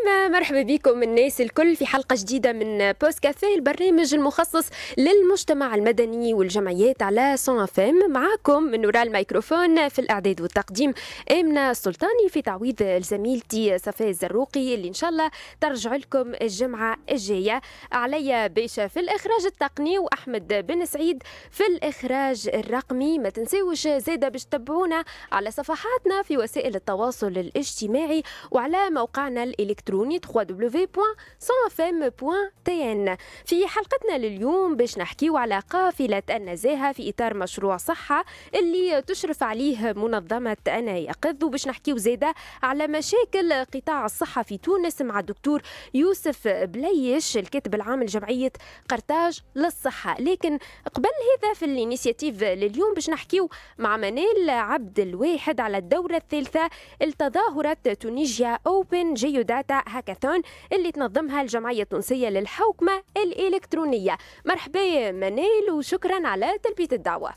عسلامة مرحبا بكم الناس الكل في حلقة جديدة من Pause Café البرنامج المخصص للمجتمع المدني والجمعيات على سون فام معكم من وراء الميكروفون في الإعداد والتقديم آمنة السلطاني في تعويض زميلتي صفاء الزروقي اللي إن شاء الله ترجع لكم الجمعة الجاية. عليا باشا في الإخراج التقني وأحمد بن سعيد في الإخراج الرقمي. ما تنسوش زادة باش تتبعونا على صفحاتنا في وسائل التواصل الاجتماعي وعلى موقعنا الإلكتروني. www.sanfm.tn في حلقتنا لليوم باش نحكيو على قافلة النزاهة في إطار مشروع صحة اللي تشرف عليه منظمة أنا يقظ وباش نحكيو زادة على مشاكل قطاع الصحة في تونس مع الدكتور يوسف بليش الكاتب العام لجمعية قرطاج للصحة. لكن قبل هذا في ال initiative لليوم باش نحكيو مع منال عبد الواحد على الدورة الثالثة التظاهرات Tunisia Open Geo Data Hackathon اللي تنظمها الجمعية التونسية للحوكمة الإلكترونية. مرحبا منال وشكرا على تلبية الدعوة.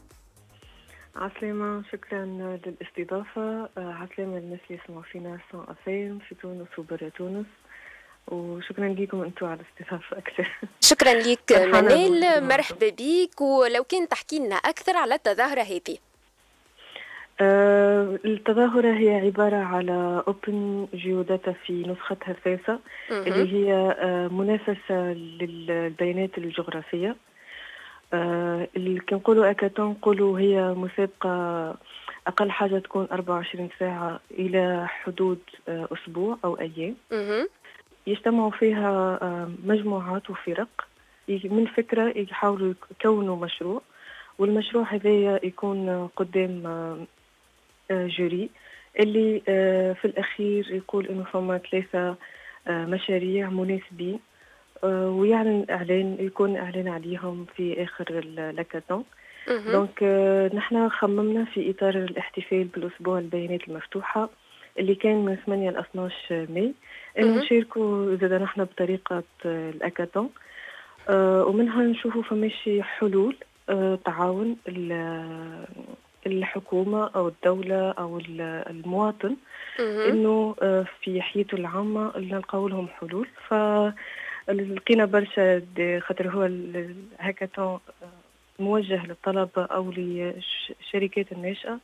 عسلامة شكرا للاستضافة. عسلامة للناس اللي يسمعوا فينا سون أفام في تونس وبرا تونس. وشكرا لكم أنتم على الاستضافة أكثر. شكرا لك منال مرحبا بك ولو كان تحكي لنا أكثر على التظاهرة هذه. آه التظاهرة هي عبارة على Open Geodata في نسختها الثالثة اللي هي آه منافسة للبيانات الجغرافية. آه اللي كنقولوا أكاتون نقولوا هي مسابقة أقل حاجة تكون 24 ساعة إلى حدود أسبوع أو أيام. يجتمعوا فيها مجموعات وفرق. من فكرة يحاولوا يكونوا مشروع والمشروع هذا يكون قدام جوري اللي في الأخير يقول إنه فما ثلاثة مشاريع مناسبين ويعلن إعلان يكون إعلان عليهم في آخر اللاكاتون دونك نحن خممنا في إطار الاحتفال بالأسبوع البيانات المفتوحة اللي كان من 8 ل 12 ماي. إنه نشاركوا زاد نحن بطريقة الأكاتون ومنها نشوفوا فماشي حلول تعاون الحكومة أو الدولة أو المواطن إنه في حياته العامة نلقاو لهم حلول فلقينا برشا خاطر هو الهاكاثون موجه للطلبة أو للشركات الناشئة.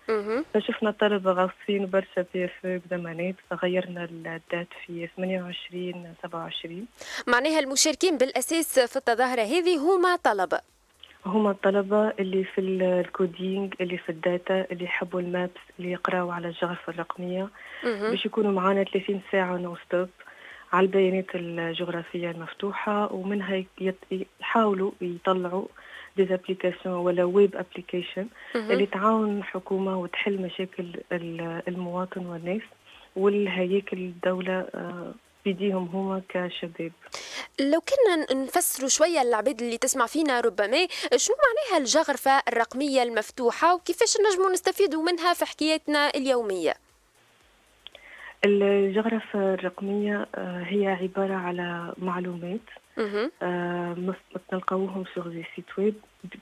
فشفنا الطلبة غاصين برشا في بدمانات فغيرنا ال date في 28 27 معناها المشاركين بالأساس في التظاهرة هذه هما طلبة. هما الطلبة اللي في ال coding اللي في ال data اللي يحبوا ال maps اللي يقراوا على الجغرافيا الرقمية. باش يكونوا معانا 30 ساعة non stop على البيانات الجغرافية المفتوحة ومنها يحاولوا يطلعوا des applications ولا web application اللي تعاون الحكومة وتحل مشاكل المواطن والناس والهياكل الدولة بيديهم هما كشباب. لو كنا نفسروا شوية العباد اللي تسمع فينا ربما شنو معناها الجغرفة الرقمية المفتوحة وكيفاش نجموا نستفيدوا منها في حكايتنا اليومية؟ الجغرفة الرقمية هي عبارة على معلومات نلقاوهم sur des sites web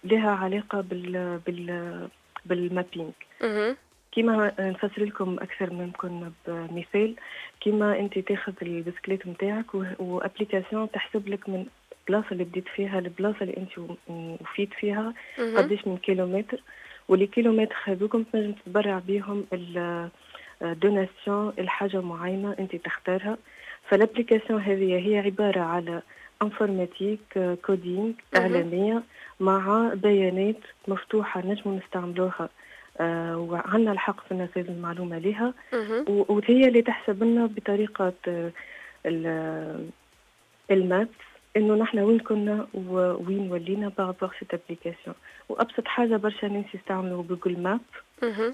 لها علاقة بال بال بال mapping. كيما نفسر لكم أكثر ممكن بمثال كيما أنت تاخذ البسكليت نتاعك و application تحسب لك من البلاصه اللي بديت فيها البلاصه اللي أنت وفيت فيها قداش من كيلومتر. واللي كيلومتر هذوكم تنجم تتبرع بيهم ال donation الحاجة معينة أنت تختارها. فال application هذه هي عبارة على informatique coding اعلاميه مع بيانات مفتوحة نجم نستعملوها. آه وعندنا الحق في نفاذ المعلومة لها وهي اللي تحسب لنا بطريقة آه ال maps إنه نحن وين كنا ووين ولينا par rapport cette application وأبسط حاجة برشا ناس يستعملوا Google Map.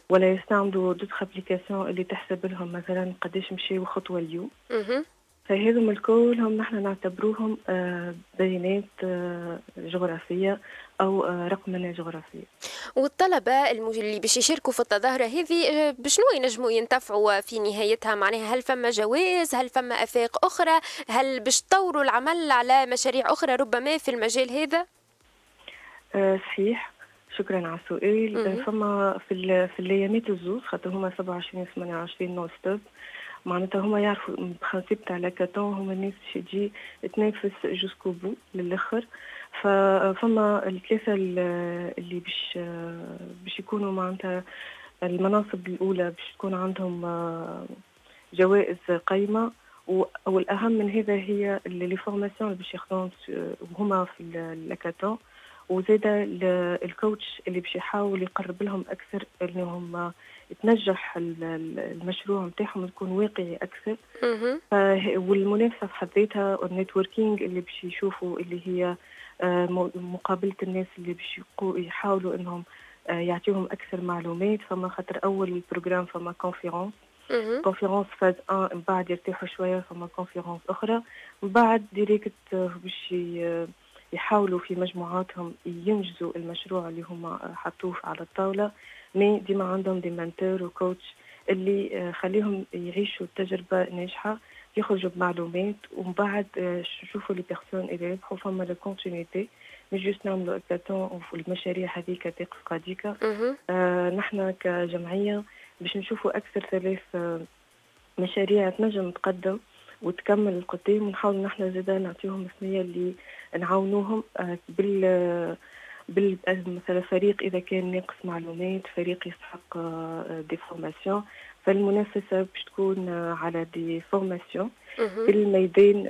ولا يستعملوا d'autres applications اللي تحسب لهم مثلا قداش مشيوا خطوه اليوم. فهذم الكل هم نحن نعتبروهم بيانات جغرافية أو رقمنة جغرافية والطلبة اللي باش يشاركوا في التظاهرة هذه بشنو ينجموا ينتفعوا في نهايتها؟ معناها هل فما جوائز؟ هل فما أفاق أخرى؟ هل باش تطوروا العمل على مشاريع أخرى ربما في المجال هذا؟ صحيح. شكرا على السؤال. فما في في الأيامات الزوز خاطر هما 27 28 non-stop معناتها هما يعرفوا principe تاع l'hackathon هما الناس باش تجي تنافس jusqu'au bout للآخر. فما الثلاثة اللي باش باش يكونوا معناتها المناصب الأولى باش تكون عندهم جوائز قيمة والأهم من هذا هي les formations اللي باش ياخذوهم هما في اللاكاتون وزيدا ال coach اللي باش يحاول يقرب لهم أكثر إنهم تنجح المشروع نتاعهم يكون واقعي أكثر. والمنافسة في حد ذاتها وال networking اللي باش يشوفوا اللي هي آه، مقابلة الناس اللي باش يحاولوا إنهم آه، يعطيهم أكثر معلومات. فما خاطر أول programme فما conférence conférence phase 1 من بعد يرتاحوا شوية فما conférence أخرى. من بعد directe آه، باش يحاولوا في مجموعاتهم ينجزوا المشروع اللي هما حطوه على الطاولة. mais ديما عندهم des mentors و coach اللي آه، خليهم يعيشوا التجربة ناجحة. يخرجوا بمعلومات ومن بعد نشوفوا les personnes اللي يربحوا فما la continuité مش juste نعملوا اكاتون المشاريع هذيك تقف قاديكا آه نحن كجمعية باش نشوفوا أكثر ثلاث آه، مشاريع تنجم تقدم وتكمل القدام ونحاول نحن زادا نعطيهم الثنية اللي نعاونوهم آه، بال بال مثلا فريق إذا كان ناقص معلومات فريق يستحق des آه، formations فالمنافسة باش تكون آه، على des formations. في الميدان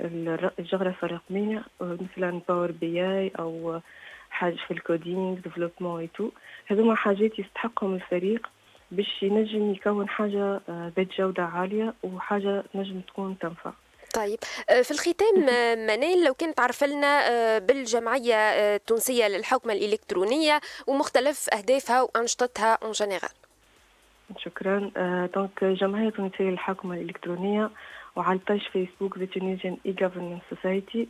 الجغرافيا الرقميه مثلا Power BI أو حاجة في ال coding développement et tout هذوما حاجات يستحقهم الفريق باش ينجم يكون حاجة ذات جودة عالية وحاجة نجم تكون تنفع. طيب. آه، في الختام آه، منال لو كنت تعرف لنا آه، بالجمعية التونسية للحوكمة الإلكترونية ومختلف أهدافها وأنشطتها en général شكرا. donc الجمعية التونسية للحوكمة الإلكترونية وعلى ال page Facebook The Tunisian E-Governance Society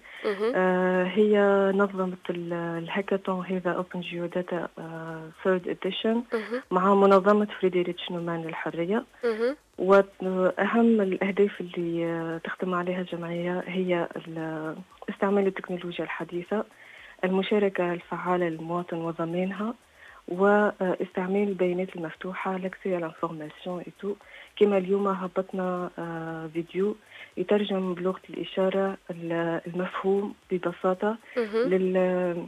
هي نظمت الهاكاثون هذا Open Geo Data Third Edition مع منظمة فريدريتش نومان للحريه وأهم الأهداف اللي آه، تخدم عليها الجمعية هي استعمال التكنولوجيا الحديثة المشاركة الفعالة للمواطن وضمانها واستعمال البيانات المفتوحة l'accès على ال information et tout كما اليوم هبطنا آه، فيديو يترجم بلغة الإشارة المفهوم ببساطة لل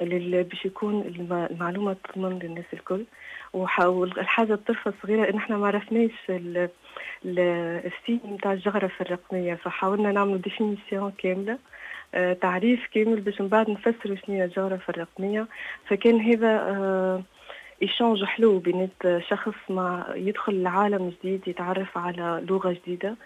لل باش يكون المعلومة تضمن للناس الكل. والحاجة الطرفة الصغيرة إن إحنا ما عرفناش ال signe نتاع الجغرافيا الرقمية فحاولنا نعمل définition كاملة. آه، تعريف كامل باش من بعد نفسروا شنو هي الجغرافيا الرقميه فكان هذا échange آه، حلو بين شخص ما يدخل لعالم جديد يتعرف على لغة جديدة.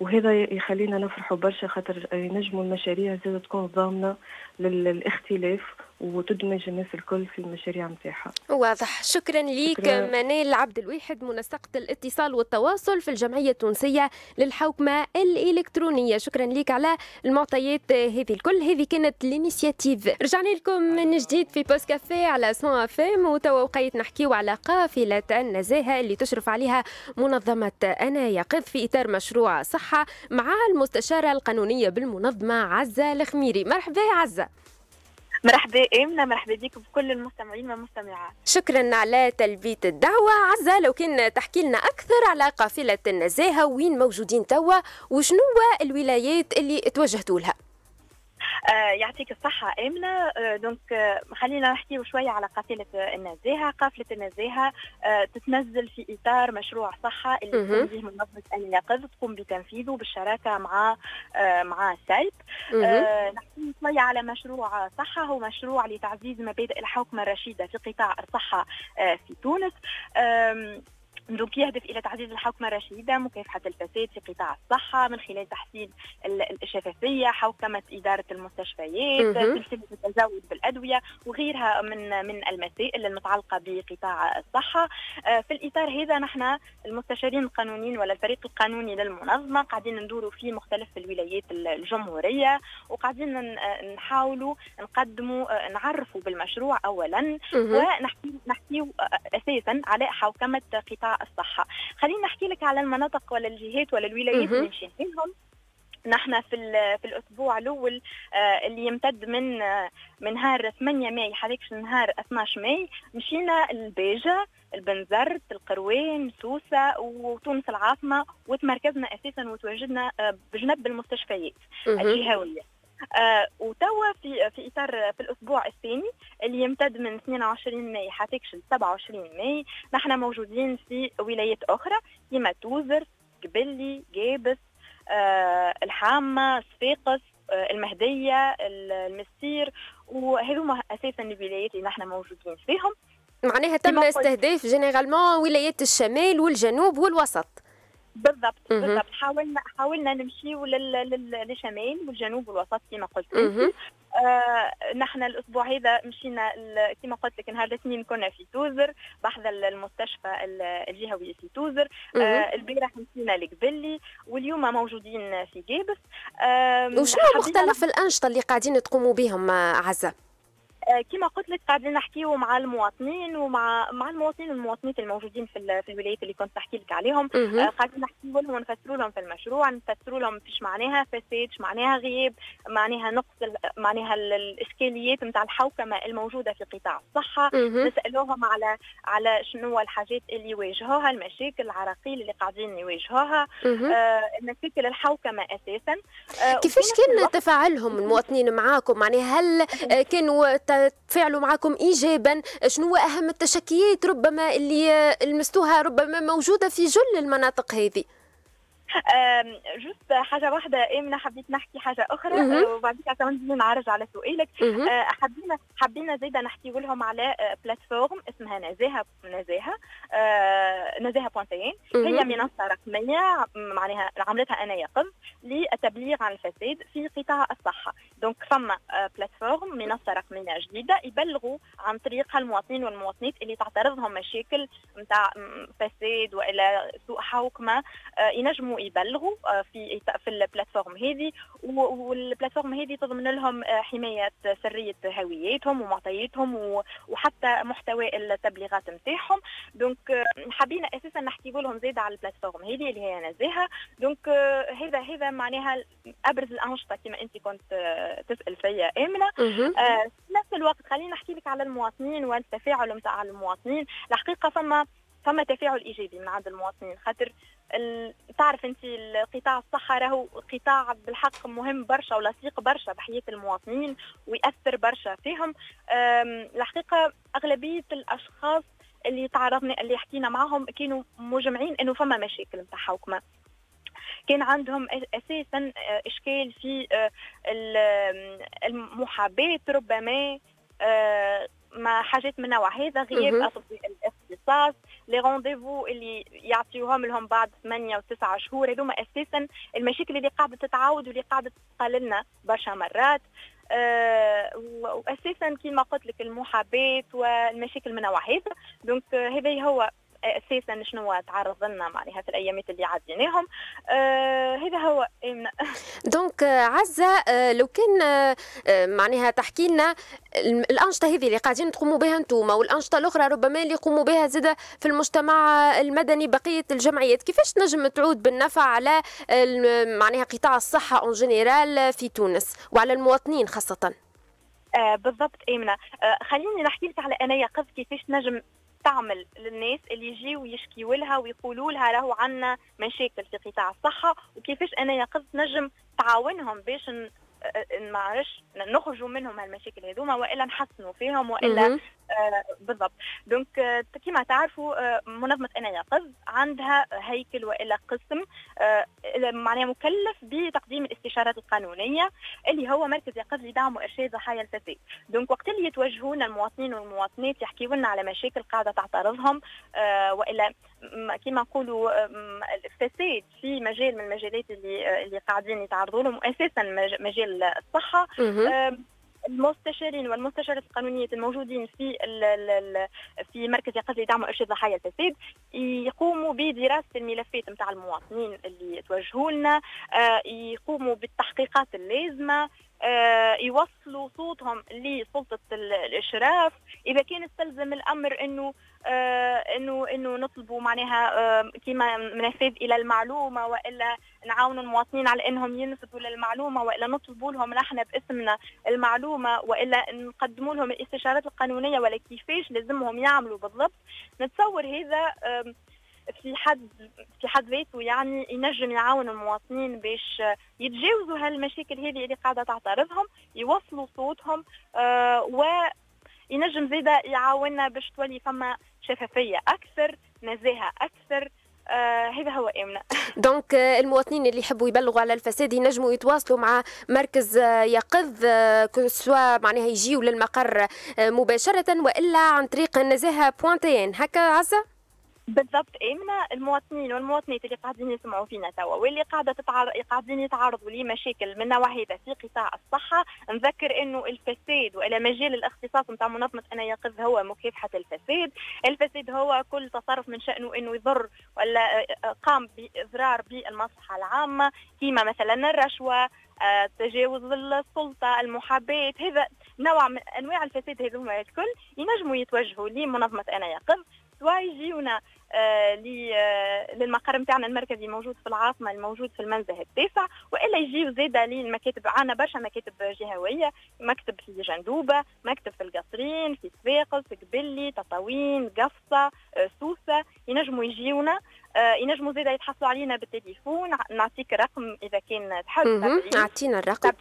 وهذا يخلينا نفرحوا برشا خاطر ينجموا المشاريع زادة تكون ضامنة للاختلاف. وتدمج الناس الكل في المشاريع نتاعها. واضح، شكرا ليك منال عبد الواحد منسقة الاتصال والتواصل في الجمعية التونسية للحوكمة الإلكترونية، شكرا ليك على المعطيات هذه الكل، هذه كانت ال initiative. رجعنا لكم من جديد في Pause Café على سون اف ام وتوا وقيت نحكيو على قافلة النزاهة اللي تشرف عليها منظمة أنا يقظ في إطار مشروع صحة مع المستشارة القانونية بالمنظمة عزة الخميري. مرحبا عزة. مرحبا امنه مرحبا بك بكل المستمعين والمستمعات. شكرا على تلبية الدعوة. عزه لو كان تحكي لنا أكثر على قافلة النزاهة وين موجودين توا وشنو الولايات اللي توجهتوا لها؟ يعطيك الصحة آمنة. آه، دونك آه، خلينا نحكي شوية على قافلة النزاهة. قافلة النزاهة تتنزل في إطار مشروع صحة اللي تقوم به منظمة اليقظ تقوم بتنفيذه بالشراكة مع مع سايب نحكي شوية على مشروع صحة. هو مشروع لتعزيز مبادئ الحوكمة الرشيدة في قطاع الصحة في تونس. دونك يهدف إلى تعزيز الحوكمه الرشيده مكافحه الفساد في قطاع الصحة من خلال تحسين الشفافية حوكمة إدارة المستشفيات سلسله التزود بالأدوية وغيرها من من المسائل المتعلقة بقطاع الصحة. آه، في الإطار هذا نحن المستشارين القانونيين ولا الفريق القانوني للمنظمة قاعدين ندوروا في مختلف الولايات الجمهورية وقاعدين نحاولوا نقدموا آه، نعرفوا بالمشروع اولا ونحكي نحكي آه، أساسا على حوكمة قطاع الصحة. خليني نحكي لك على المناطق ولا الجهات ولا الولايات اللي مشينا فيهم. نحن في في الأسبوع الأول آه، اللي يمتد من آه، من نهار 8 ماي حتى نهار 12 ماي مشينا لباجة لبنزرت القيروان سوسة وتونس العاصمة وتمركزنا أساسا وتواجدنا آه، بجنب المستشفيات الجهوية. وتوا في في إطار في الأسبوع الثاني اللي يمتد من 22 ماي حتى 27 ماي. نحن موجودين في ولايات أخرى كما توزر قبلي جابس آه الحامة صفاقس آه المهدية المسير. وهذوما أساسا الولايات اللي نحن موجودين فيهم. معناها تم استهداف généralement ولايات الشمال والجنوب والوسط. بالضبط بالضبط. حاولنا حاولنا نمشيو للشمال والجنوب والوسط كما قلت. انت آه نحن الأسبوع هذا مشينا كما قلت لك نهار الاثنين كنا في توزر بحذا المستشفى الجهوي في توزر. آه البارح مشينا لقبلي واليوم موجودين في جابس آه وشنو مختلف الأنشطة اللي قاعدين تقوموا بهم عزة؟ آه، كما قلت لك قاعدين نحكيو مع المواطنين ومع مع المواطنين والمواطنات الموجودين في, في الولايات اللي كنت نحكي لك عليهم. آه، قاعدين نحكيو لهم ونفسروا لهم في المشروع نفسروا لهم فيش معناها فساد معناها غياب معناها نقص معناها الإشكاليات نتاع الحوكمة الموجودة في قطاع الصحة. نسألوهم على على شنو الحاجات اللي يواجهوها المشاكل العراقيل اللي قاعدين يواجهوها آه مشاكل الحوكمة أساسا. آه كيفاش كان تفاعلهم المواطنين معاكم؟ معناها هل كانوا تفاعلوا معكم ايجابا. شنو أهم التشكيات ربما اللي لمستوها ربما موجودة في جل المناطق هذه؟ juste حاجة واحدة امنه حبيت نحكي حاجة أخرى وبعد كده نعرج على سؤالك. أه، حبينا حبينا زيدا نحكي لهم على plateforme أه، اسمها نزاهة نزاهة أه، نزاهة point tn هي منصة رقمية معناها عملتها أنا يقظ للتبليغ عن الفساد في قطاع الصحة. donc فما plateforme منصة رقمية جديدة يبلغوا عن طريقها المواطنين والمواطنات اللي تعترضهم مشاكل نتاع فساد والا سوء حوكمة ينجموا يبلغوا آه، في في ال plateforme هذه. وال plateforme هذه تضمن لهم آه، حماية سرية هوياتهم ومعطياتهم وحتى محتوى التبليغات نتاعهم. donc آه، حبينا أساسا نحكي لهم زيد على ال plateforme هذه اللي هي نزاهه donc هذا هذا معناها أبرز الأنشطة كما أنت كنت تسأل فيا آمنة. في نفس الوقت خلينا نحكي لك على المواطنين والتفاعل نتاع المواطنين. الحقيقة فما فما تفاعل إيجابي من عند المواطنين. خاطر تعرف أنت قطاع الصحة راهو قطاع بالحق مهم برشا ولصيق برشا بحياة المواطنين ويأثر برشا فيهم. الحقيقة أغلبية الأشخاص اللي تعرضنا اللي حكينا معهم كانوا مجمعين إنه فما مشاكل نتاع حوكمه كان عندهم أساسا إشكال في المحاباة ربما ما حاجات من نوع هذا غياب الاختصاص les rendez-vous اللي يعطيوهم لهم بعد 8 و9 شهور. هذوما أساسا المشاكل اللي قاعدة تتعاود واللي قاعدة تقال لنا برشا مرات. أه واساسا كما قلت لك المحاباة والمشاكل من نوع هذا. donc هذا هو أساسا شنو تعرض لنا معناها في الايامات اللي عديناهم. آه هذا هو donc عزة آه لو كان آه معناها تحكي لنا الأنشطة هذه اللي قاعدين تقوموا بها أنتم والانشطه الأخرى ربما اللي يقوموا بها زادة في المجتمع المدني بقية الجمعيات. كيفاش نجم تعود بالنفع على معناها قطاع الصحة en général في تونس وعلى المواطنين خاصة؟ آه بالضبط أمنة. آه خليني نحكي لك على أنا يقظ كيفاش نجم تعمل للناس اللي يجيوا يشكيوا لها ويقولوا لها راهو عندنا مشاكل في قطاع الصحة وكيفاش أنا يقظ نجم تعاونهم باش معرفش نخرجوا منهم هالمشاكل هذوما وإلا نحسنوا فيهم وإلا بالضبط. donc آه كما تعرفوا آه منظمة أنا يقظ عندها هيكل وإلا قسم آه معناها مكلف بتقديم الاستشارات القانونية اللي هو مركز يقظ لدعم وإرشاد ضحايا الفساد. donc وقت اللي يتوجهون المواطنين والمواطنات يحكيوا لنا على مشاكل قاعدة تعترضهم آه وإلا كما نقولوا الفساد في مجال من المجالات اللي آه، اللي قاعدين يتعرضوا لهم أساسا مجال الصحة. المستشارين والمستشارات القانونية الموجودين في في مركز يقظ لدعم وإرشاد ضحايا الفساد يقوموا بدراسة الملفات نتاع المواطنين اللي توجهوا لنا آه، يقوموا بالتحقيقات اللازمة آه، يوصلوا صوتهم لسلطة الإشراف إذا كان استلزم الأمر إنه آه، إنه إنه نطلبوا معناها آه، كما منفذ إلى المعلومة وإلا نعاونوا المواطنين على إنهم ينفذوا للمعلومة وإلا نطلبوا لهم نحن باسمنا المعلومة وإلا نقدموا لهم الاستشارات القانونية ولا كيفاش لازمهم يعملوا بالضبط. نتصور هذا في حد في حد ذاته يعني ينجم يعاون المواطنين باش يتجاوزوا هالمشاكل هذه اللي قاعدة تعترضهم يوصلوا صوتهم آه وينجم زيدا يعاوننا باش تولي فما شفافية أكثر نزاهه أكثر. آه هذا هو أمنا. donc آه، المواطنين اللي يحبوا يبلغوا على الفساد ينجموا يتواصلوا مع مركز آه، يقظ آه، سواء معناها يجيوا للمقر مباشرة وإلا عن طريق النزاهه point tn هكا عزه بالضبط. امنا المواطنين والمواطنات اللي قاعدين يسمعوا فينا توا واللي قاعدة تتعرض قاعدين يتعرضوا لمشاكل من نوع هذا في قطاع الصحة نذكر إنه الفساد وإلى مجال الاختصاص نتاع منظمة أنا يقظ هو مكافحة الفساد، الفساد هو كل تصرف من شأنه إنه يضر ولا قام بإضرار بالمصلحة العامة كيما مثلا الرشوة آه، تجاوز السلطة المحاباة هذا نوع من أنواع الفساد هذوما الكل ينجموا يتوجهوا لمنظمة أنا يقظ. سواء يجيونا آه، آه، للمقر نتاعنا المركزي موجود في العاصمة الموجود في المنزه التاسع وإلا يجيو زاده للمكاتب عندنا برشا مكاتب جهوية مكتب في جندوبة مكتب في القصرين في صفاقس قبلي تطاوين قفصه آه، سوسة ينجموا يجيونا ينجموا زاده يتحصلوا علينا بالتليفون نعطيك رقم إذا كان تحب أعطينا الرقم.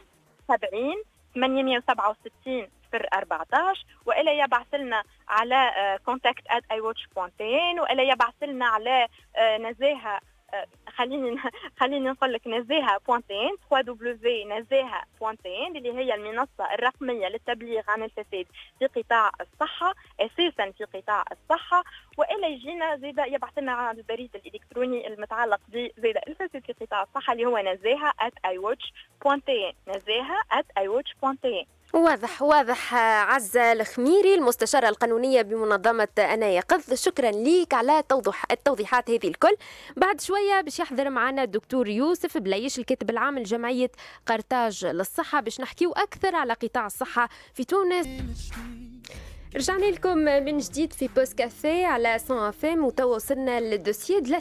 70 867 صفر 14 والا يبعث لنا على contact at iWatch والا يبعث لنا على آه، نزاهة آه، خليني خليني نقول لك نزاهة point tn 3 W نزاهة point tn اللي هي المنصة الرقمية للتبليغ عن الفساد في قطاع الصحة أساسا في قطاع الصحة. والا يجينا زيد يبعث لنا على البريد الإلكتروني المتعلق بزيد الفساد في قطاع الصحة اللي هو نزاهة at iwatch.tn نزاهة at iwatch.tn واضح واضح عزة الخميري المستشارة القانونية بمنظمة أنا يقظ شكرا ليك على توضح التوضيحات هذه الكل. بعد شوية باش يحضر معنا الدكتور يوسف بلايش الكاتب العام لجمعية قرطاج للصحة باش نحكيو أكثر على قطاع الصحة في تونس. رجعنا لكم من جديد في Pause Café على Sun FM وتواصلنا لل dossier de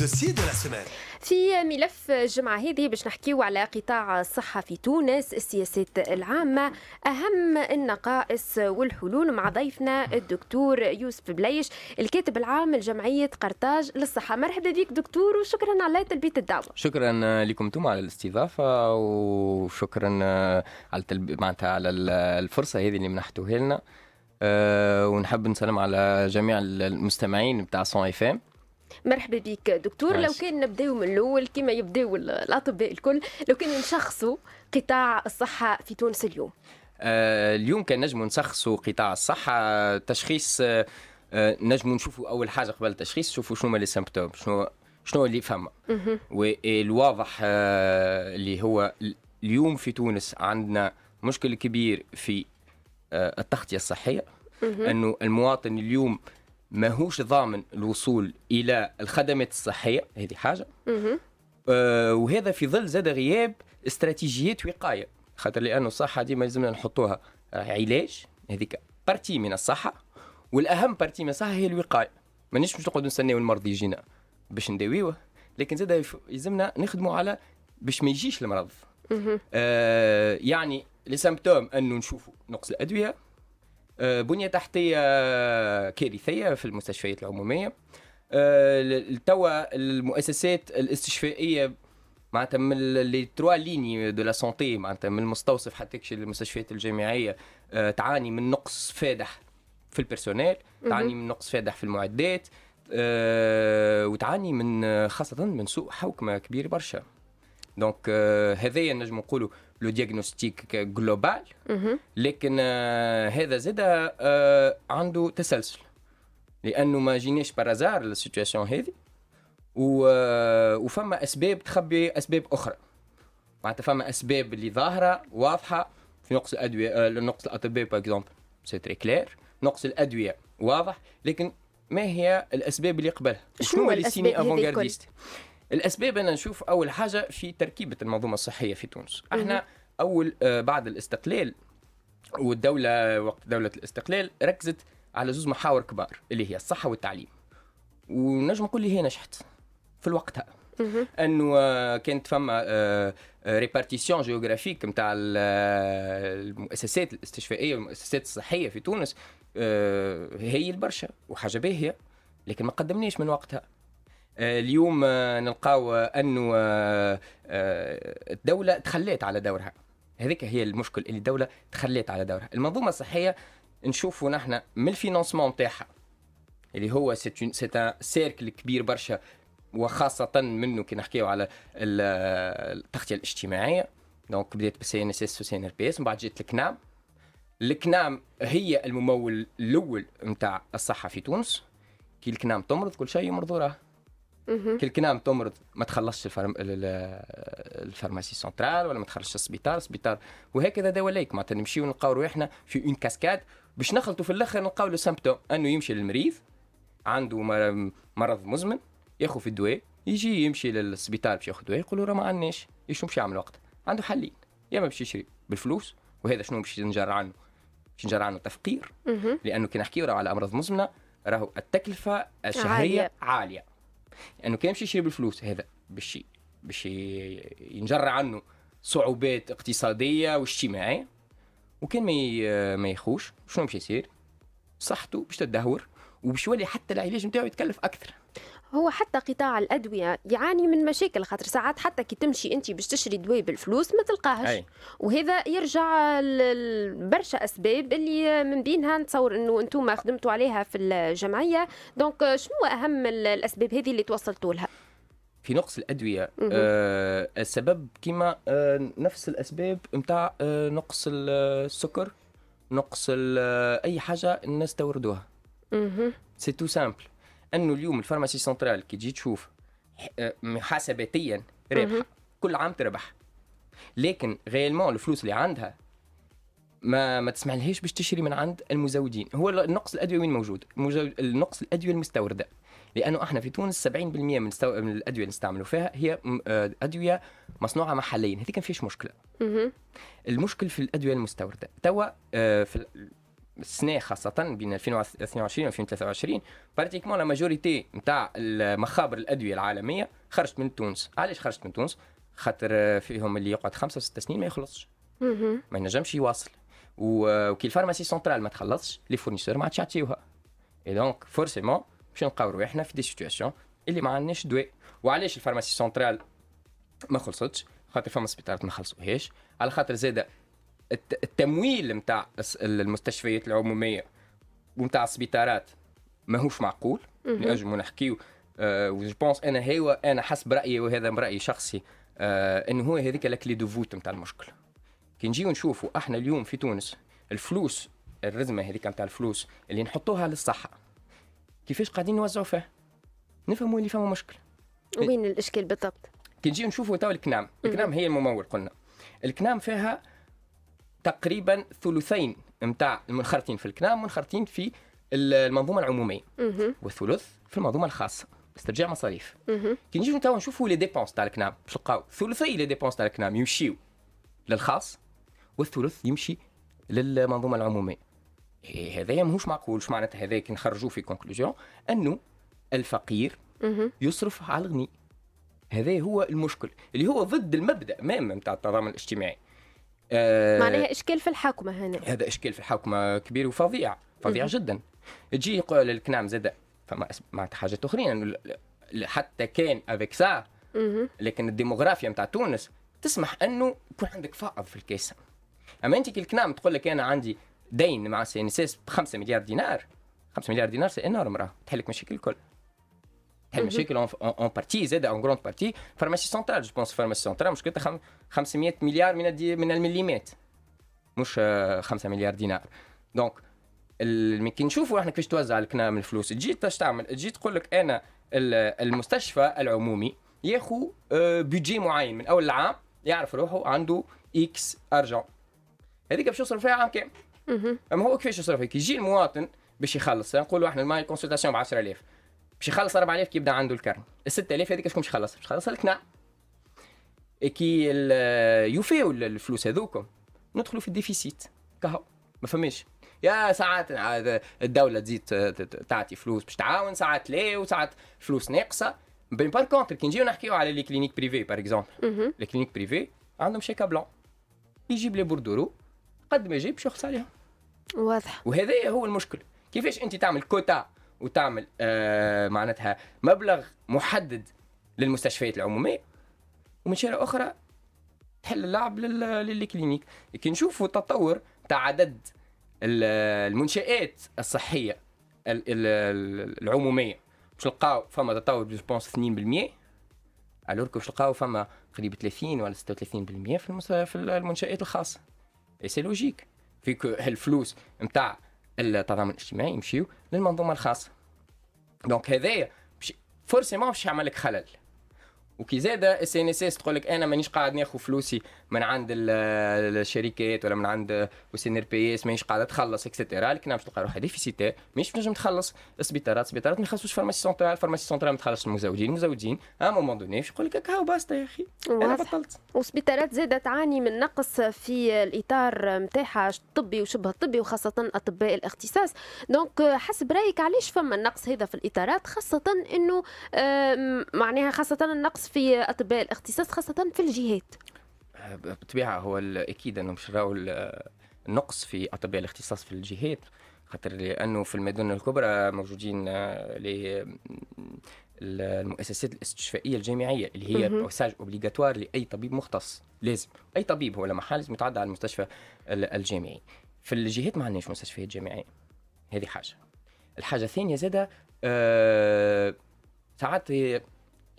le dossier de la semaine في ملف الجمعة هذه باش نحكيو على قطاع الصحة في تونس السياسات العامة. أهم النقائص والحلول مع ضيفنا الدكتور يوسف بليش الكاتب العام لجمعية قرطاج للصحة. مرحبا بك دكتور وشكرا على تلبية الدعوة. شكرا لكم أنتم على الاستضافة وشكرا على التلب... معناتها على الفرصة هذه اللي منحتوها لنا. أه ونحب نسلم على جميع المستمعين بتاع صون إف إم. مرحبا بك. دكتور لو كان نبداو من الأول كما يبداو الأطباء الكل لو كان نشخصوا قطاع الصحة في تونس اليوم؟ آه اليوم كان نجموا نشخصوا قطاع الصحة. تشخيص آه, آه، نجموا نشوفوا أول حاجة قبل التشخيص نشوفوا شنو هما لي سيمبتوم شنو شنو اللي فما. والواضح آه اللي هو اليوم في تونس عندنا مشكل كبير في آه التغطية الصحية. إنه المواطن اليوم ماهوش ضامن الوصول إلى الخدمات الصحية هذه حاجة. آه وهذا في ظل زاد غياب استراتيجيات وقاية خاطر لأنه الصحة ديما لازمنا نحطوها علاج هذيك partie من الصحة والأهم partie من الصحة هي الوقاية. مانيش باش نقعدوا نستناو المرض يجينا باش نداويوه لكن زاد يلزمنا نخدموا على باش ما يجيش المرض. آه يعني les symptômes انه نشوفوا نقص الأدوية بنية تحتية كارثية في المستشفيات العمومية. آه، توا المؤسسات الاستشفائية معناتها من les trois lignes de la santé معناتها من المستوصف حتى المستشفيات الجامعية آه، تعاني من نقص فادح في ال personnel تعاني من نقص فادح في المعدات وتعاني من خاصة من سوء حوكمة كبير برشا. donc هذايا نجم نقولوا le diagnostic global لكن آه هذا زاد آه عنده تسلسل. لأنه ما جيناش par hasard ال situation هذه و آه وفما أسباب تخبي أسباب أخرى. معناتها فما أسباب اللي ظاهرة واضحة. في نقص الأدوية نقص الأطباء par exemple c'est très clair نقص الأدوية واضح لكن ما هي الأسباب اللي قبلها؟ شنو هو الأسباب avant-gardiste الأسباب أنا نشوف أول حاجة في تركيبة المنظومة الصحية في تونس. إحنا أول آه، بعد الاستقلال والدولة وقت دولة الاستقلال ركزت على زوز محاور كبار اللي هي الصحة والتعليم. ونجم نقول اللي هي نجحت في الوقت هذا. أنه آه، كانت فما répartition géographique نتاع المؤسسات الاستشفائية والمؤسسات الصحية في تونس آه، هي البرشا وحاجة باهية لكن ما قدمناش من وقتها. اليوم نلقاو انه الدولة تخليت على دورها. هذيك هي المشكل اللي الدولة تخليت على دورها. المنظومة الصحية نشوفوا نحن من ال financement نتاعها اللي هو cercle كبير برشا وخاصة منه كي نحكيو على التغطية الاجتماعية. donc بديت بال CNSS و CNRPS من بعد جيت الكنام. الكنام هي الممول الأول نتاع الصحة في تونس. كي الكنام تمرض كل شيء يمرضوا راه كي الكنام تمرض ما تخلصش ال pharm... ال pharmacie centrale ولا ما تخلصش السبيطار السبيطار وهكذا دواليك معناتها نمشيو نلقاو روحنا في en cascade باش نخلطوا في الآخر نلقاو le symptôme. انه يمشي للمريض عنده مرض مزمن ياخذ في الدواء يجي يمشي للسبيطار باش ياخذ دواء يقولوا راه ما عندناش. شنو باش يعمل وقت؟ عنده حلين. يا اما باش يشري بالفلوس. وهذا شنو باش نجر عنه؟ باش نجر عنه تفقير. لأنه كي نحكيو على أمراض مزمنة راهو التكلفة الشهرية عالية, عالية. لأنه كان باش يشري بالفلوس هذا باش باش ينجر عنه صعوبات اقتصادية واجتماعية. وكان ما ما يخوش شنو باش يصير؟ صحته باش تدهور وباش يولي حتى العلاج نتاعو يتكلف أكثر. هو حتى قطاع الأدوية يعاني من مشاكل خاطر ساعات حتى كي تمشي أنت باش تشري دواء بالفلوس ما تلقاهش. أي. وهذا يرجع لبرشا أسباب اللي من بينها نتصور إنه أنتم خدمتوا عليها في الجمعية. Donc شنو أهم الأسباب هذه اللي توصلتوا لها؟ في نقص الأدوية آه السبب كما آه نفس الأسباب نتاع آه نقص السكر نقص أي حاجة الناس توردوها. c'est tout simple أنه اليوم ال pharmacie centrale كي تجي تشوف آه، محاسباتيا رابحه كل عام تربح. لكن réellement الفلوس اللي عندها ما ما تسمح لهاش باش تشري من عند المزودين. هو النقص الأدوية وين موجود؟ النقص الأدوية المستوردة. لأنه إحنا في تونس 70% من, استو... من الأدوية اللي نستعملوا فيها هي آه، أدوية مصنوعة محليا. هذه كان فيش مشكلة. المشكل في الأدوية المستوردة. توا آه، في السنة خاصة بين 2022 و 2023 pratiquement la majorité نتاع مخابر الأدوية العالمية خرجت من تونس. علاش خرجت من تونس؟ خاطر فيهم اللي يقعد خمسة ست سنين ما يخلصش. ما ينجمش يواصل. وكي ال pharmacie centrale ما تخلصش les fournisseurs ما عادش يعطيوها. اي donc forcément باش نلقاو رواحنا في des situations اللي ما عندناش دواء. وعلاش ال pharmacie centrale ما خلصتش؟ خاطر فما سبيطارات ما خلصوهاش. على خاطر زاده التمويل نتاع المستشفيات العمومية ونتاع السبيطارات ماهوش معقول. نجمو نحكيو أه je pense أنا هو أنا حسب رأيي وهذا رأيي شخصي أه إنه هو هذيك la clé de voûte نتاع المشكل. كي نجيو نشوفوا إحنا اليوم في تونس الفلوس الرزمة هذيك نتاع الفلوس اللي نحطوها للصحة كيفاش قاعدين نوزعوا فيها؟ نفهموا اللي فما مشكل. وين الإشكال بالضبط؟ كي نجيو نشوفوا تو الكنام الكنام هي الممول قلنا. الكنام فيها تقريبا ثلثين نتاع المنخرطين في الكنام منخرطين في المنظومة العمومية. والثلث في المنظومة الخاصة استرجاع مصاريف. كي نجيو توا نشوفوا les dépenses تاع الكنام باش نلقاو ثلثي les dépenses تاع الكنام يمشيو للخاص والثلث يمشي للمنظومة العمومية. إيه هذايا ماهوش معقول معناتها هذاك نخرجوا في conclusion انه الفقير يصرف على الغني. هذا هو المشكل اللي هو ضد المبدأ même نتاع التضامن الاجتماعي. آه معناها إشكال في الحوكمه هنا. هذا إشكال في الحوكمه كبير وفظيع فظيع جدا. تجي يقول الكنام زاد فما معناتها حاجات أخرين حتى كان avec ça لكن الديموغرافيا نتاع تونس تسمح إنه يكون عندك فائض في الكيس أما أنت كي الكنام تقول لك أنا عندي دين مع CNSS ب 5 مليار دينار 5 مليار دينار c'est énorme راه تحل لك مشاكل الكل. تحل مشاكل une partie زاد une grande partie pharmacie centrale je pense pharmacie centrale مشكلتها 500 مليار من من المليارات مش 5 مليار دينار donc كي نشوفوا إحنا كيفاش توزع الكنام الفلوس تجي اش تعمل تجي تقول لك أنا المستشفى العمومي ياخذ بيجي معين من اول العام يعرف روحه عنده x argent هذيك باش يصرف فيها عام كامل أما هو كيفاش يصرف كي يجي المواطن باش يخلص نقولوا إحنا الماي consultation ب 10000 باش يخلص 4000 كي يبدأ عنده الكرني ال 6000 هذيك شكون باش يخلص؟ باش يخلص لك نعم كي يوفيو الفلوس هذوكم. ندخلوا في ال déficit. كهو. ما فماش. يا ساعات الدولة تزيد تعطي فلوس باش تعاون ساعات لا وساعات فلوس ناقصة. bien par contre كي نجيو نحكيو على les cliniques privées par exemple les cliniques privées عندهم chèque à blanc. يجيب لي bordereau قد ما يجيب باش يخلص عليهم. واضح. وهذا هو المشكل. كيفاش أنت تعمل كوتا وتعمل آه معناتها مبلغ محدد للمستشفيات العمومية ومن شيرة أخرى تحل اللعب لل clinique. كي نشوفوا التطور تاع عدد المنشآت الصحية العمومية. باش نلقاو فما تطور je pense 2% alors باش نلقاو فما قريب 30 ولا 36% في في المنشآت الخاصة. اي سي لوجيك فيك الفلوس نتاع التضامن الاجتماعي يمشيو للمنظومة الخاصة. donc هذايا forcément باش يعمل لك خلل. وكي زاد CNSS تقول لك أنا مانيش قاعد ناخذ فلوسي من عند الشركات ولا من عند و CNRPS مانيش قاعد تخلص et cetera ال CNAM باش تلقى روحها déficitaire مش نجم تخلص. السبيطارات السبيطارات ما يخلصوش pharmacie centrale pharmacie centrale ما تخلصش المزودين. المزودين à un moment donné يقول لك هاو باستا يا أخي. أنا بطلت. وسبيطارات زادت تعاني من نقص في الإطار نتاعها الطبي وشبه الطبي وخاصة أطباء الاختصاص. donc حسب رأيك علاش فما النقص هذا في الإطارات؟ خاصة إنه معناها خاصة النقص في أطباء الاختصاص خاصة في الجهات. بالطبيعه هو أكيد انه مش راهو النقص في أطباء الاختصاص في الجهات خاطر لأنه في المدن الكبرى موجودين آه، المؤسسات الاستشفائية الجامعية اللي هي passage obligatoire لأي طبيب مختص. لازم. أي طبيب هو لا محالة لازم يتعدى على المستشفى الجامعي. في الجهات ما عندناش مستشفيات جامعية. هذه حاجة. الحاجة الثانية زادة أه ساعات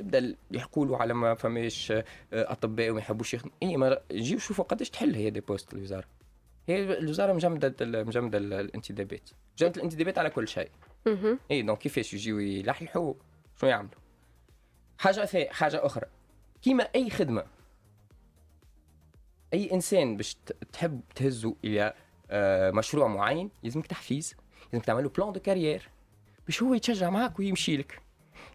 تبدا يقولوا على ما فماش آه، أطباء وما يحبوش يخدموا اي ما نجيو شوفوا قداش تحل هي des postes الوزارة. هي الوزارة مجمده مجمده الانتدابات. مجمده الانتدابات على كل شيء. إي donc كيفاش يجيو يلحلحوا شنو يعملوا؟ حاجة حاجة أخرى. كيما أي خدمة أي إنسان باش تحب تهزه إلى آه، مشروع معين لازمك تحفيز لازمك تعمل له plan de carrière باش هو يتشجع معاك ويمشي لك.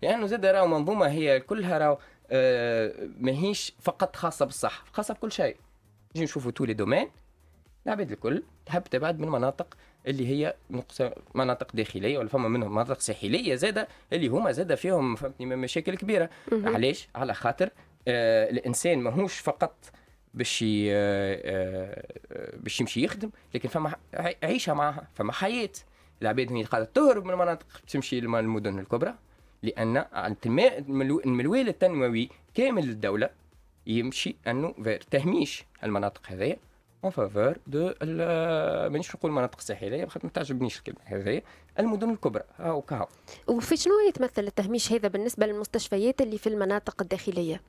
لأنه زاد راهو منظومة هي كلها راهو آه ماهيش فقط خاصة بالصحة خاصة بكل شيء. نجي نشوفوا tous les domaines العباد الكل تحب تبعد من مناطق اللي هي مناطق داخلية ولا فما منهم مناطق ساحلية زادة اللي هما زادة فيهم فهمتني مشاكل كبيرة. علاش؟ على خاطر آه الإنسان ماهوش فقط باش آه آه باش يمشي يخدم لكن فما عيشة معها فما حياة. العباد هي قاعدة تهرب من المناطق تمشي للمدن الكبرى. لأن المنوال التنموي كامل للدولة يمشي أنه vers تهميش المناطق هذه en faveur de مانيش نقول المناطق الساحلية بخاطر ما تعجبنيش الكلمة هذه المدن الكبرى هاو كهو. وفي شنو يتمثل التهميش هذا بالنسبة للمستشفيات اللي في المناطق الداخلية؟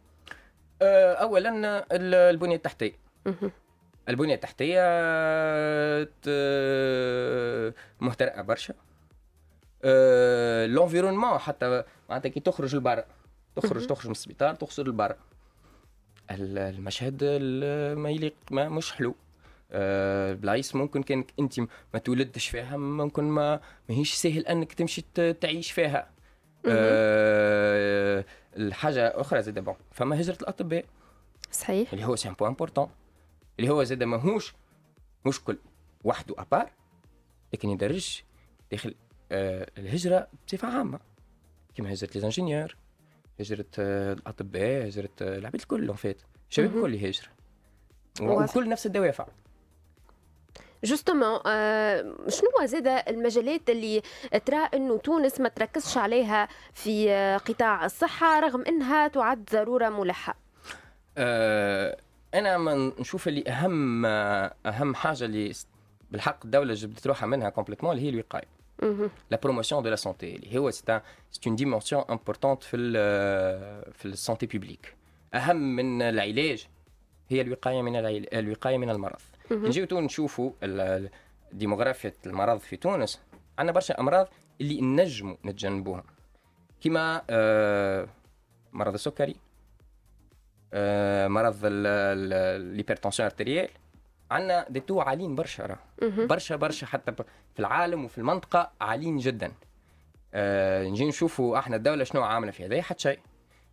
أه اولا البنية التحتية. البنية التحتية مهترئه برشا. l'environnement آه، حتى معناتها كي تخرج لبرا تخرج تخرج من السبيطار تخرج لبرا المشهد ما يليق ما مش حلو. أه بلايص ممكن كانك انت ما تولدش فيها ممكن ما ماهيش سهل انك تمشي تعيش فيها. أه الحاجة أخرى زاد bon فما هجرة الأطباء. صحيح. اللي هو c'est un point important اللي هو زاد ماهوش مشكل وحده à part لكن يدرج داخل آه، الهجرة بصفة عامة. كما هجرة les ingénieurs هجرة آه، الأطباء هجرة آه، العباد الكل فات الشباب الكل يهاجر وكل نفس الدوافع. justement آه شنو زاد المجالات اللي ترى إنه تونس ما تركزش عليها في قطاع الصحة رغم إنها تعد ضرورة ملحة؟ آه أنا ما نشوف اللي أهم أهم حاجة اللي بالحق الدولة جبدت روحها منها complètement اللي هي الوقاية. La promotion de la santé. C'est une dimension importante في في ال santé publique اهم من العلاج هي الوقايه من الوقايه من المرض نجيو نشوفوا ديموغرافيا المرض في تونس عندنا برشا امراض اللي نجموا نتجنبوها كما آه، مرض السكري آه، مرض ال hypertension artérielle عندنا دي تو عاليين برشا راه. برشا برشا حتى في العالم وفي المنطقة عاليين جدا. آه نجي نشوفوا أحنا الدولة شنو عاملة في هذا حتى شيء.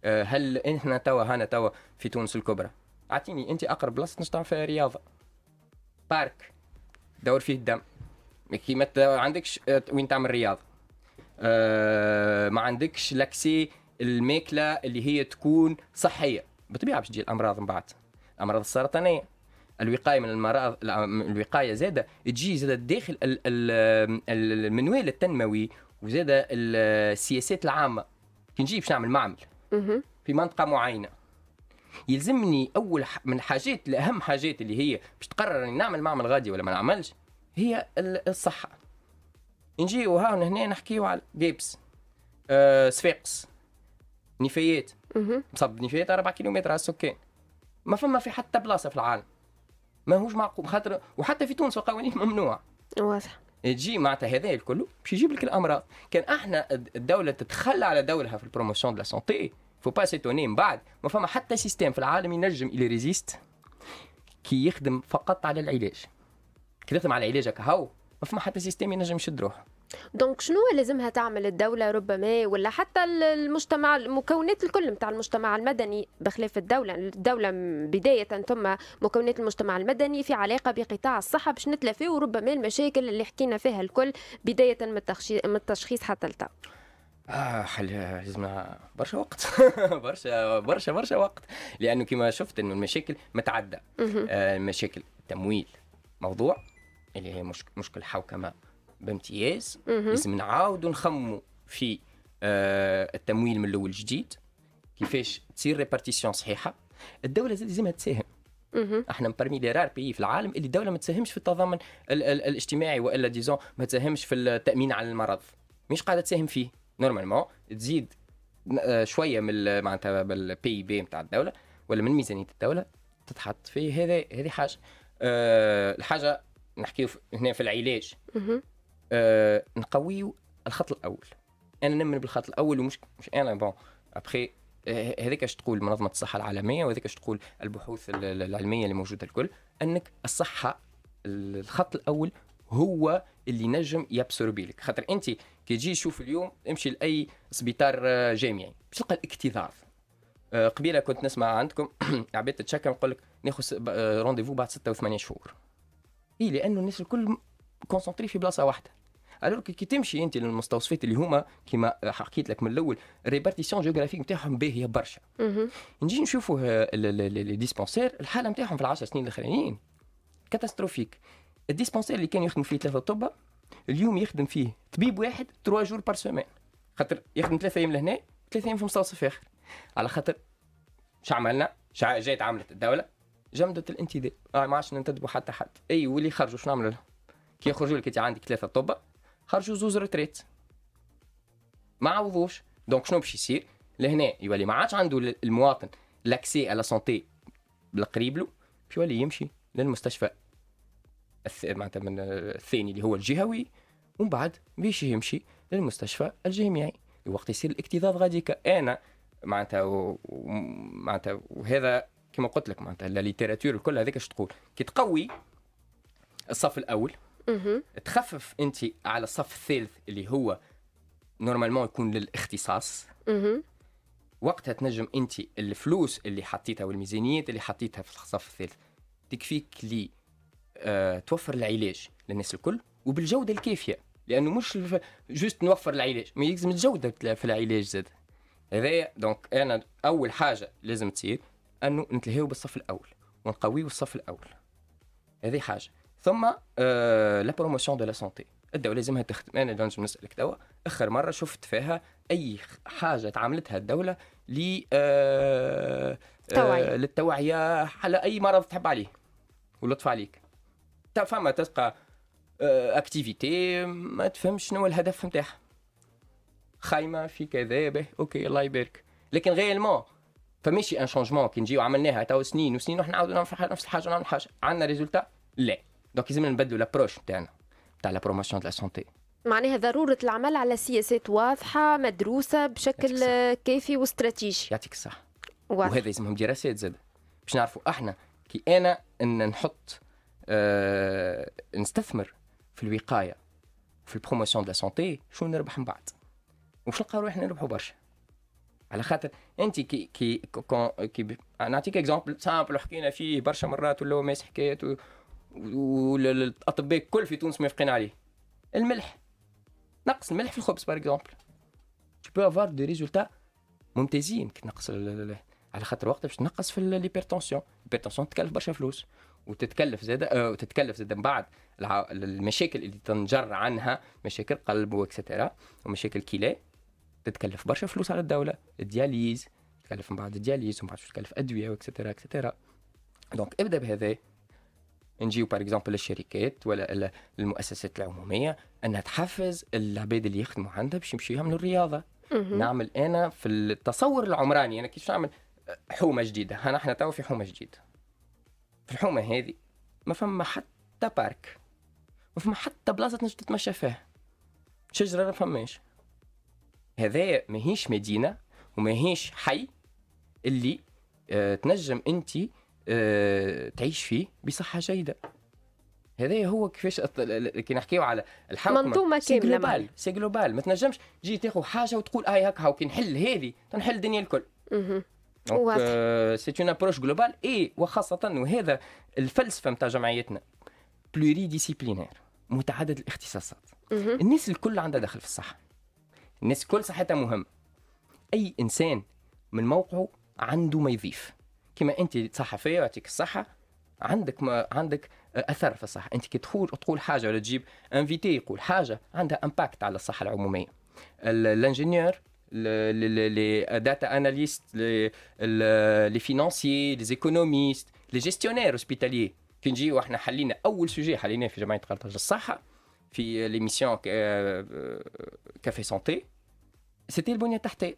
آه هل إحنا توا هنا توا في تونس الكبرى. أعطيني أنت أقرب بلاصة نشتغل فيها رياضة. بارك. دور فيه الدم. كي ما عندكش آه، وين تعمل رياضة. آه ما عندكش لاكسي الماكلة اللي هي تكون صحية. بالطبيعه باش تجي الأمراض من بعد. الامراض السرطانية. الوقاية من المرض الوقاية زادة تجي زادة داخل المنوال التنموي وزادة السياسات العامة. كي نجي باش نعمل معمل في منطقة معينة. يلزمني أول من الحاجات الأهم حاجات اللي هي باش تقرر أني نعمل معمل غادي ولا ما نعملش هي الصحة. نجي وها هنا نحكيو على جيبس آه صفاقس نفايات. مصب نفايات 4 كيلومتر على السكان. ما فما في حتى بلاصة في العالم. ما هوش معقول خاطر وحتى في تونس القوانين ممنوع. واضح. تجي معناتها هذا الكل باش يجيب لك الامراض كان أحنا الدولة تتخلى على دورها في ال promotion de la santé faut pas s'étonner من بعد ما فما حتى système في العالم ينجم il résiste كي يخدم فقط على العلاج. كي تخدم على العلاج هاو. ما فما حتى système ينجم يشد روحه. donc شنو لازمها تعمل الدولة ربما ولا حتى المجتمع المكونات الكل نتاع المجتمع المدني بخلاف الدولة؟ الدولة بداية ثم مكونات المجتمع المدني في علاقة بقطاع الصحة باش نتلافيو ربما المشاكل اللي حكينا فيها الكل بداية من التشخيص حتى لتا. آه حل لازمنا برشا وقت. برشا برشا برشا وقت. لأنه كما شفت إنه المشاكل متعدة آه مشاكل التمويل موضوع. اللي هي مشكل حوكمه بامتياز. لازم نعاودوا نخموا في آه التمويل من الأول جديد كيفاش تصير répartition صحيحة؟ الدولة لازمها تساهم. إحنا من parmi les rares pays في العالم اللي الدولة ما تساهمش في التضامن ال ال الاجتماعي وإلا disons ما تساهمش في التأمين على المرض. مش قاعدة تساهم فيه. normalement تزيد آه، شوية من معناتها بال PIB نتاع الدولة ولا من ميزانية الدولة تتحط في هذا هذه حاجة. أه الحاجة نحكيو هنا في العلاج. آه نقويو الخط الأول. أنا نآمن بالخط الأول ومش مش أنا bon après آه، هذيك اش تقول منظمة الصحة العالمية وهذيك اش تقول البحوث العلمية اللي موجودة الكل أنك الصحة الخط الأول هو اللي نجم ييسر لك. خاطر أنت كي تجي تشوف اليوم امشي لأي سبيطار آه، جامعي باش تلقى الاكتظاظ. آه، قبيلة كنت نسمع عندكم عباد تتشكى نقول لك ناخذ rendez-vous بعد 6 و8 شهور. اي لأنه الناس الكل concentrés في بلاصة واحدة. alors كي تمشي أنت للمستوصفات اللي هما كما حكيت لك من الأول répartition géographique نتاعهم باهية برشا. نجي نشوفوا les dispensaires الحالة نتاعهم في العشر سنين الأخرانيين. catastrophique ال dispensaire اللي كان يخدم فيه ثلاثة طبة اليوم يخدم فيه طبيب واحد 3 jours par semaine خاطر يخدم ثلاثة أيام لهنا ثلاثة أيام في مستوصف آخر. على خاطر شو عملنا؟ شو جات عملت الدولة. جمدت الانتداب آه ما عادش ننتدبوا حتى حد. أي واللي خرجوا شنو نعملوا لهم؟ كي يخرجوا لك انت عندك ثلاثة طبة خرجوا زوز retraite. ما عوضوش. donc شنو باش يصير؟ لهنا يولي ما عادش عنده المواطن l'accès à la santé بالقريب له باش يولي يمشي للمستشفى معناتها من الثاني اللي هو الجهوي ومن بعد باش يمشي للمستشفى الجامعي. وقت يصير الاكتظاظ غاديك أنا معناتها معناتها وهذا كما قلت لك معناتها ال littérature الكل هذيك اش تقول؟ كي تقوي الصف الأول تخفف أنت على الصف الثالث اللي هو normalement يكون للاختصاص. وقتها تنجم أنت الفلوس اللي حطيتها والميزانيات اللي حطيتها في الصف الثالث تكفيك لي آه توفر العلاج للناس الكل وبالجودة الكافية. لأنه مش juste نوفر العلاج ما يلزم الجوده في العلاج زاد. هذايا donc أنا أول حاجة لازم تصير أنه نتلهيو بالصف الأول ونقويو الصف الأول. هذه حاجة. ثم آه la promotion de la santé الدولة لازمها تخدم. أنا نجم نسألك توا آخر مرة شفت فيها أي حاجة تعملتها الدولة ل آه آه للتوعية على أي مرض تحب عليه ولطف عليك. فما تلقى آه activité ما تفهمش شنو الهدف نتاعها. خايمة في كذا به okay الله يبارك. لكن réellement فماشي un changement كي نجيو عملناها تو سنين وسنين ونحن نعاودوا نعملوا نفس الحاجة ونعملوا حاجة. عندنا résultat؟ لا. donc لازم نبدلوا l'approche نتاعنا نتاع la promotion de la santé معناها ضرورة العمل على سياسات واضحة مدروسة بشكل كافي واستراتيجي. يعطيك الصحة. وهذا لازمهم دراسات زاد. باش نعرفوا إحنا كي أنا إن نحط آه نستثمر في الوقاية في ال promotion de la santé شو نربح من بعد؟ وش نلقاو روحنا نربحوا برشا. على خاطر انت كي كي كي, كي نعطيك exemple simple حكينا فيه برشا مرات ولا ماس حكايات والاطباء الكل في تونس موافقين عليه. الملح. نقص الملح في الخبز par exemple tu peux avoir des résultats ممتازين. كي تنقص على خاطر وقتها باش تنقص في ال hypertension ال hypertension تكلف برشا فلوس. وتتكلف زاد أه وتتكلف زاد من بعد المشاكل اللي تنجر عنها مشاكل قلب و extra ومشاكل كلى تتكلف برشا فلوس على الدولة ال dialyse تكلف من بعد ال dialyse ومن بعد تكلف أدوية و extra extra donc ابدأ بهذا. نجيو par exemple للشركات ولا المؤسسات العمومية أنها تحفز العباد اللي يخدموا عندها باش يمشيو يعملوا الرياضة. نعمل أنا في التصور العمراني أنا كيف نعمل؟ حومة جديدة. انا إحنا تو في حومة جديدة. في الحومة هذه ما فما حتى بارك ما فما حتى بلاصة تنجم تتمشى فيها. شجرة ما فماش. هذايا ماهيش مدينة وماهيش حي اللي آه تنجم انت آه تعيش فيه بصحة جيدة. هذا هو كيفاش كي نحكيو على الحوكمه منظومة كاملة globale c'est global ما تنجمش تجي تاخذ حاجة وتقول اي هكا وكي نحل هذه تنحل الدنيا الكل. c'est une approche globale اي وخاصه وهذا الفلسفة نتاع جمعيتنا pluridisciplinaire متعدد الاختصاصات. الناس الكل عندها دخل في الصحة. الناس الكل صحتها مهم. أي إنسان من موقعه عنده ما يضيف كما أنت صحفية يعطيك الصحة عندك ما عندك أثر في الصحة. أنت كي تقول تقول حاجة ولا تجيب invité يقول حاجة عندها impact على الصحة العمومية. ال ingénieur les data analystes les financiers les économistes les gestionnaires hospitaliers كي نجيو إحنا حلينا أول sujet حليناه في جمعية قرطاج الصحة في l'émission café santé c'était البنية التحتية.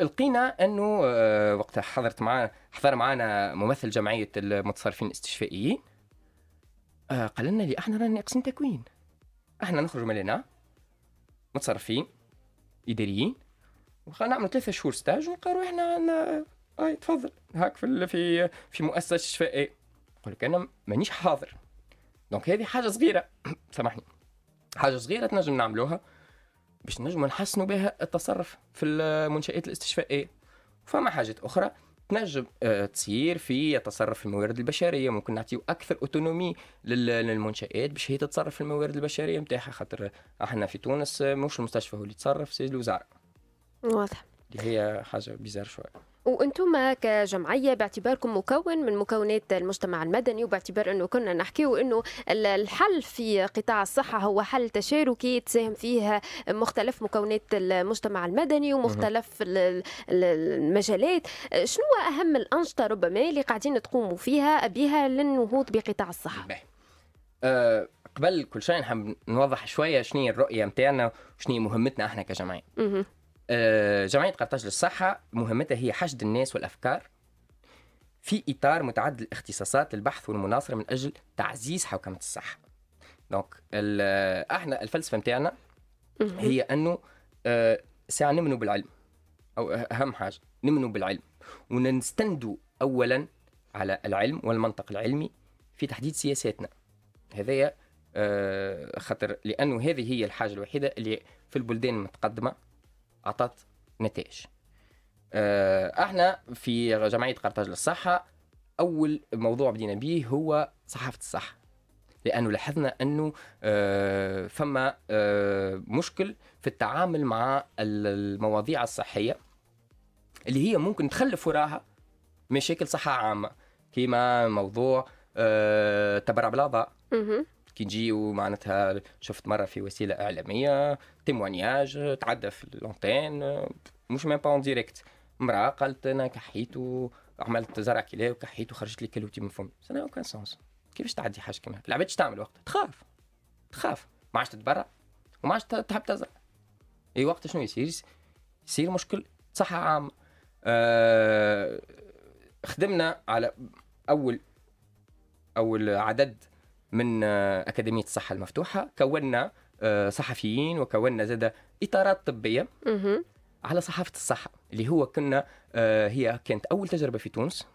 لقينا أنه آه، وقتها حضرت معنا حضر معنا ممثل جمعية المتصرفين الاستشفائيين. آه، قال لنا لي أحنا رانا ناقصين تكوين. أحنا نخرج من متصرفين إداريين. نعمل ثلاثة شهور stage ونلقى روحنا عندنا اي تفضل. هاك في في في مؤسسة استشفائية. يقول لك أنا مانيش حاضر. donc هذه حاجة صغيرة. سامحني. حاجة صغيرة تنجم نعملوها. باش نجموا نحسنوا بها التصرف في المنشآت الاستشفائية. فما حاجات أخرى تنجم آه، تصير في تصرف في الموارد البشرية. ممكن نعطيو أكثر أوتونومي للمنشآت باش هي تتصرف في الموارد البشرية نتاعها خاطر إحنا في تونس مش المستشفى هو اللي يتصرف سي الوزاره واضح. اللي هي حاجة بيزار شوية. وأنتم كجمعية باعتباركم مكون من مكونات المجتمع المدني وباعتبار انه كنا نحكيو انه الحل في قطاع الصحة هو حل تشاركي تساهم فيه مختلف مكونات المجتمع المدني ومختلف المجالات. شنو أهم الأنشطة ربما اللي قاعدين تقوموا فيها بها للنهوض بقطاع الصحة؟ أه قبل كل شيء نحب نوضح شوية شنو الرؤية نتاعنا وشنو مهمتنا إحنا كجمعية. جمعية قرطاج للصحة مهمتها هي حشد الناس والأفكار في إطار متعدد الاختصاصات للبحث والمناصرة من أجل تعزيز حوكمة الصحة. دونك إحنا الفلسفة نتاعنا هي أنه آه، ساعة نمنوا بالعلم أو أهم حاجة نمنوا بالعلم. ونستندوا أولا على العلم والمنطق العلمي في تحديد سياساتنا. هذايا آه، خاطر لأنه هذه هي الحاجة الوحيدة اللي في البلدان المتقدمة أعطت نتائج. آه، إحنا في جمعية قرطاج للصحة أول موضوع بدينا به هو صحافة الصحة. لأنه لاحظنا أنه آه، فما آه، مشكل في التعامل مع المواضيع الصحية اللي هي ممكن تخلف وراها مشاكل صحة عامة كيما موضوع تبرع بالأعضاء. كي نجيو معناتها شفت مرة في وسيلة إعلامية témoignage تعدى في l'antenne مش même pas en direct امراه قالت أنا كحيت وعملت زرع كلى وكحيت وخرجت لي كلوتي من فمي سنة aucun sens كيفاش تعدي حاجة كيما العباد تعمل وقت. تخاف. تخاف. ما عادش تتبرع. وما عادش تحب تزرع. أي وقت شنو يصير؟ يصير مشكل. صحة عامة. أه خدمنا على أول أول عدد من آه، أكاديمية الصحة المفتوحة كونا آه، صحفيين وكونا زاد إطارات طبية على صحافة الصحة اللي هو كنا آه، هي كانت أول تجربة في تونس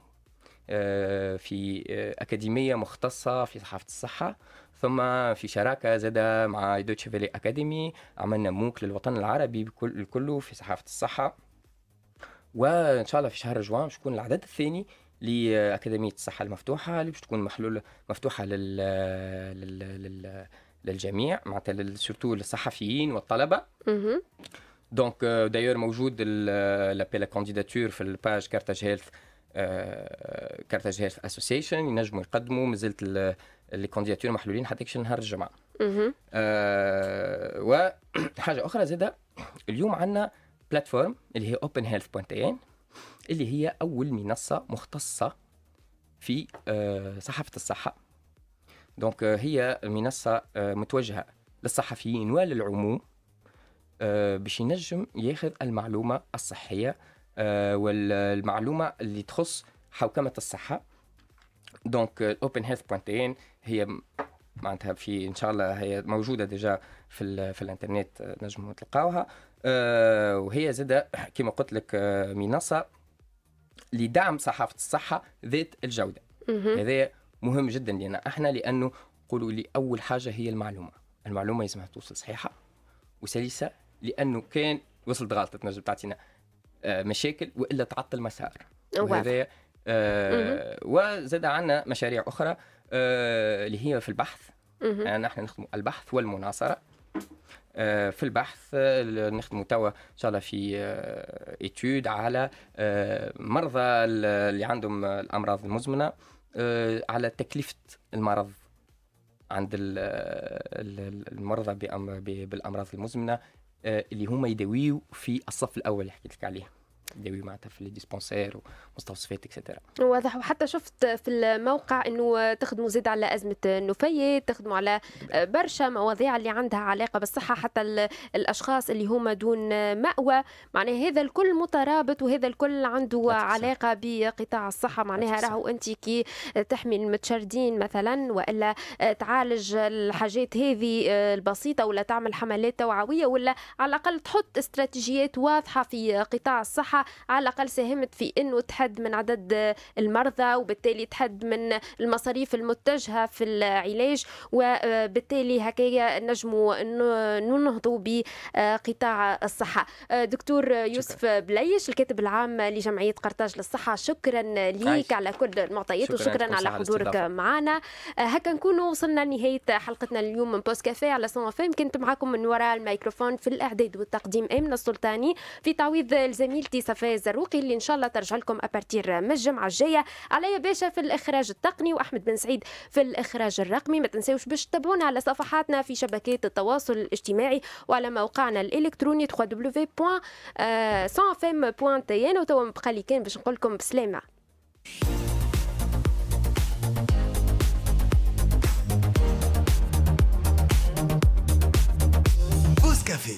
في أكاديمية مختصة في صحافة الصحة. ثم في شراكة زاد مع دوتشي فيلي اكاديمي عملنا موك للوطن العربي بكل كله في صحافة الصحة. وإن شاء الله في شهر جوان باش يكون العدد الثاني لأكاديمية الصحة المفتوحة اللي باش تكون محلول مفتوحة لل, لل... لل... للجميع معناتها surtout للصحفيين والطلبة. donc d'ailleurs موجود l'appel à candidature في ال page Carthage Health Carthage Health Association ينجموا يقدموا. مازلت les candidatures محلولين حتى نهار الجمعة. أه وحاجه أخرى زادة. اليوم عندنا plateforme اللي هي Open Health point tn اللي هي أول منصة مختصة في أه صحافة الصحة. donc هي منصة أه متوجهة للصحفيين وللعموم باش ينجم ياخذ المعلومة الصحية والمعلومة اللي تخص حوكمة الصحة. donc point tn هي معناتها في إن شاء الله هي موجودة déjà في في الإنترنت نجموا تلقاوها. وهي زاده كما قلت لك منصة لدعم صحافة الصحة ذات الجودة. هذا مهم جدا لنا إحنا لأنه قولوا لي أول حاجة هي المعلومة. المعلومة لازمها توصل صحيحة وسلسة لأنه كان وصلت غلطه تنجم تعطينا مشاكل وإلا تعطل مسار. وهذا آه وزاد عندنا مشاريع أخرى آه اللي هي في البحث. يعني نحن نخدم البحث والمناصرة. آه في البحث آه نخدموا توا إن شاء الله في آه ايتود على آه مرضى اللي عندهم الأمراض المزمنة آه على تكلفة المرض عند المرضى بالأمراض المزمنة آه اللي هما يداويوا في الصف الأول اللي حكيت لك عليه. يداوي معناتها في الديسبونسير ومستوصفات اكسترا واضح. وحتى شفت في الموقع إنه تخدموا زيد على أزمة النفايات تخدموا على برشا مواضيع اللي عندها علاقة بالصحة حتى الأشخاص اللي هما دون مأوى. معناها هذا الكل مترابط وهذا الكل عنده علاقة بقطاع الصحة. معناها راهو أنت كي تحمي المتشردين مثلا وإلا تعالج الحاجات هذه البسيطة ولا تعمل حملات توعوية ولا على الأقل تحط استراتيجيات واضحة في قطاع الصحة. على الأقل ساهمت في إنه تحد من عدد المرضى وبالتالي تحد من المصاريف المتجهة في العلاج وبالتالي هكايا نجموا ننهضوا بقطاع الصحة. دكتور يوسف شكرا. بليش الكاتب العام لجمعية قرطاج للصحة. شكرا ليك على كل المعطيات وشكرا على حضورك معنا. هكا نكونوا وصلنا لنهاية حلقتنا اليوم من بوست كافيه على صون فيم. كنت معكم من وراء الميكروفون في الإعداد والتقديم امنه السلطاني. في تعويض زميلتي صفاء الزروقي اللي إن شاء الله ترجع لكم ابارتير من الجمعة الجاية. عليا باشا في الإخراج التقني وأحمد بن سعيد في الإخراج الرقمي. ما تنساوش باش تتابعونا على صفحاتنا في شبكات التواصل الاجتماعي وعلى موقعنا الإلكتروني www.sanfm.tn وتوا بقى لي كان باش نقول لكم بسلامة. كافي